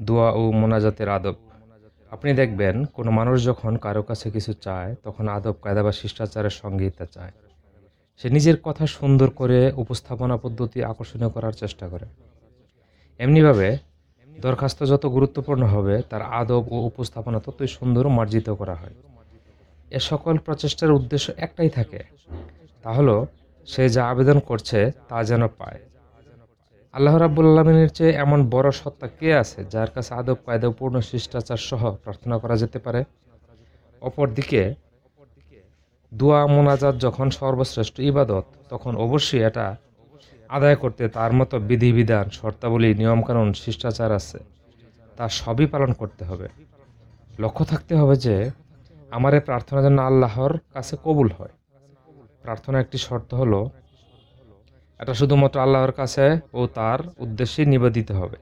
দোয়া ও মোনাজাতের আদব। আপনি দেখবেন, কোনো মানুষ যখন কারও কাছে কিছু চায়, তখন আদব কায়দা বা শিষ্টাচারের সঙ্গেই তা চায়। সে নিজের কথা সুন্দর করে উপস্থাপনা পদ্ধতি আকর্ষণীয় করার চেষ্টা করে। এমনিভাবে, দরখাস্ত যত গুরুত্বপূর্ণ হবে, তার আদব ও উপস্থাপনা ততই সুন্দর মার্জিত করা হয়। এ সকল প্রচেষ্টার উদ্দেশ্য একটাই থাকে। তা হলো, সে যা আবেদন করছে, তা যেন পায়। আল্লাহ রাব্বুল আলমিনের চেয়ে এমন বড় সত্তা কে আছে যার কাছে আদব, কায়দা, পূর্ণ শিষ্টাচার সহ প্রার্থনা করা যেতে পারে? অপরদিকে, দোয়া, মোনাজাত যখন সর্বশ্রেষ্ঠ ইবাদত, তখন অবশ্যই এটা আদায় করতে তার মতো বিধিবিধান, শর্তাবলী, নিয়মকানুন, শিষ্টাচার আছে। তা সবই পালন করতে হবে। লক্ষ্য থাকতে হবে যে, আমার এই প্রার্থনা যেন আল্লাহর কাছে কবুল হয়। প্রার্থনা একটি শর্ত হলো এটা শুধুমাত্র আল্লাহর কাছে ও তার উদ্দেশ্যে নিবেদিত হবে।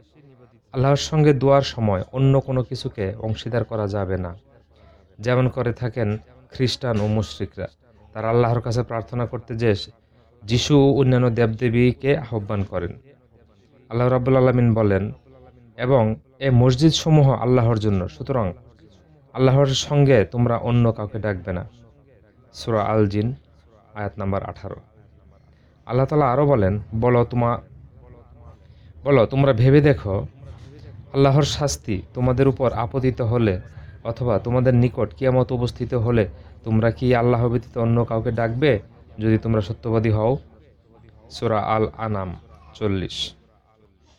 আল্লাহর সঙ্গে দোয়ার সময় অন্য কোনো কিছুকে অংশীদার করা যাবে না। যেমন করে থাকেন খ্রিস্টান ও মুশরিকরা। তারা আল্লাহর কাছে প্রার্থনা করতে যে যিশু ও অন্যান্য দেবদেবীকে আহ্বান করেন। আল্লাহ রাব্বুল আলমিন বলেন, এবং এ মসজিদ সমূহ আল্লাহর জন্য। সুতরাং আল্লাহর সঙ্গে তোমরা অন্য কাউকে ডাকবে না। সুরা আল জিন, আয়াত নাম্বার আঠারো। আল্লাহ তালা আরও বলেন, বলো তোমা, বলো, তোমরা ভেবে দেখো, আল্লাহর শাস্তি তোমাদের উপর আপতিত হলে অথবা তোমাদের নিকট কিয়ামত উপস্থিত হলে তোমরা কি আল্লাহ ব্যতীত অন্য কাউকে ডাকবে? যদি তোমরা সত্যবাদী হও, সুরা আল আনাম চল্লিশ।